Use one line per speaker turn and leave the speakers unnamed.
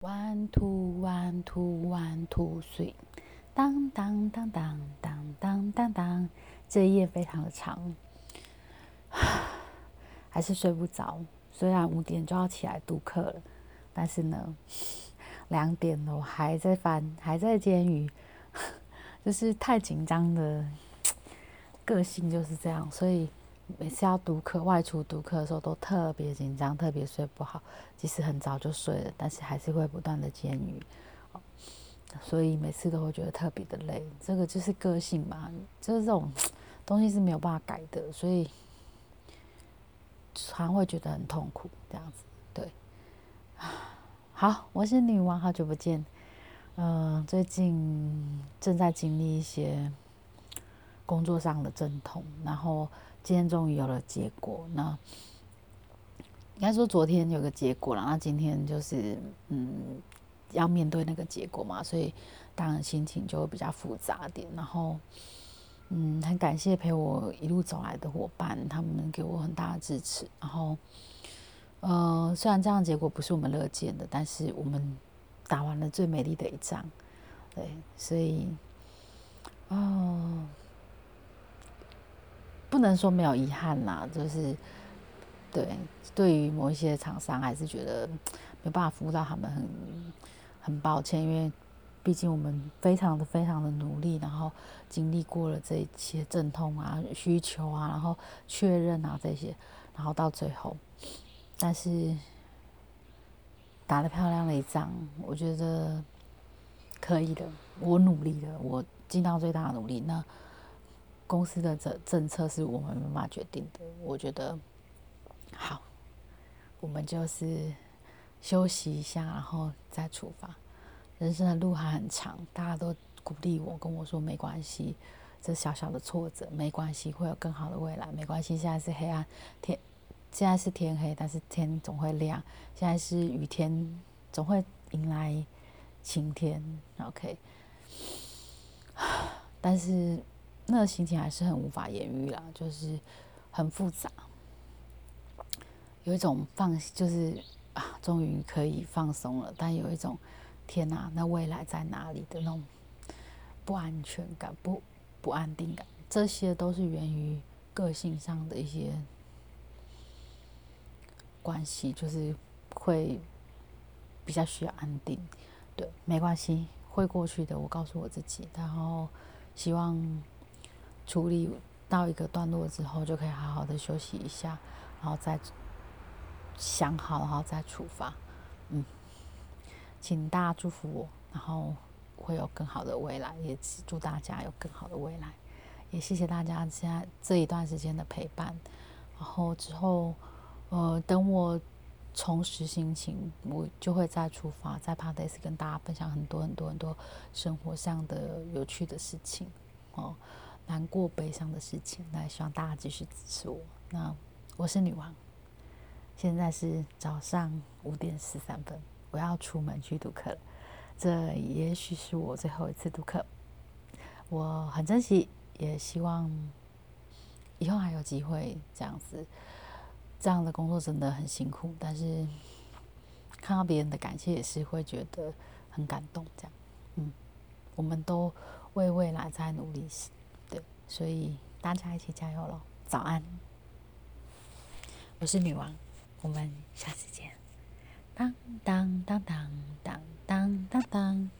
One two one two one two three，当当当当当当当当，这一夜非常的长，还是睡不着。虽然五点就要起来读课了，但是呢，两点了我还在翻，还在煎鱼，就是太紧张的个性就是这样，所以。每次要读课、外出读课的时候，都特别紧张，特别睡不好。即使很早就睡了，但是还是会不断的煎鱼，所以每次都会觉得特别的累。这个就是个性嘛，就是这种东西是没有办法改的，所以常会觉得很痛苦。这样子，对。好，我是女王，好久不见。嗯，最近正在经历一些工作上的阵痛，然后。今天终于有了结果，那应该说昨天有个结果了，那今天就是嗯要面对那个结果嘛，所以当然心情就会比较复杂点。然后嗯，很感谢陪我一路走来的伙伴，他们给我很大的支持。然后呃，虽然这样结果不是我们乐见的，但是我们打完了最美丽的一仗，对，所以哦。不能说没有遗憾啦，就是对对于某一些厂商，还是觉得没办法服务到他们，很很抱歉，因为毕竟我们非常的非常的努力，然后经历过了这一些阵痛啊、需求啊，然后确认啊这些，然后到最后，但是打了漂亮的一仗，我觉得可以的，我努力了，我尽到最大的努力，那。公司的政政策是我们妈妈决定的，我觉得好，我们就是休息一下，然后再出发。人生的路还很长，大家都鼓励我，跟我说没关系，这小小的挫折没关系，会有更好的未来，没关系。现在是黑暗天，现在是天黑，但是天总会亮。现在是雨天，总会迎来晴天。OK，但是。那心情还是很无法言喻啦，就是很复杂，有一种放，就是啊，终于可以放松了，但有一种天哪，那未来在哪里的那种不安全感、不不安定感，这些都是源于个性上的一些关系，就是会比较需要安定。对，没关系，会过去的，我告诉我自己，然后希望。处理到一个段落之后，就可以好好的休息一下，然后再想好，然后再出发。嗯，请大家祝福我，然后会有更好的未来，也祝大家有更好的未来。也谢谢大家现在这一段时间的陪伴。然后之后，呃，等我重拾心情，我就会再出发，在 p a d a s 跟大家分享很多很多很多生活上的有趣的事情。哦。难过、悲伤的事情，那希望大家继续支持我。那我是女王，现在是早上五点十三分，我要出门去读课了。这也许是我最后一次读课，我很珍惜，也希望以后还有机会这样子。这样的工作真的很辛苦，但是看到别人的感谢，也是会觉得很感动。这样，嗯，我们都为未来在努力。所以大家一起加油喽！早安，我是女王，我们下次见。当当当当当当当当。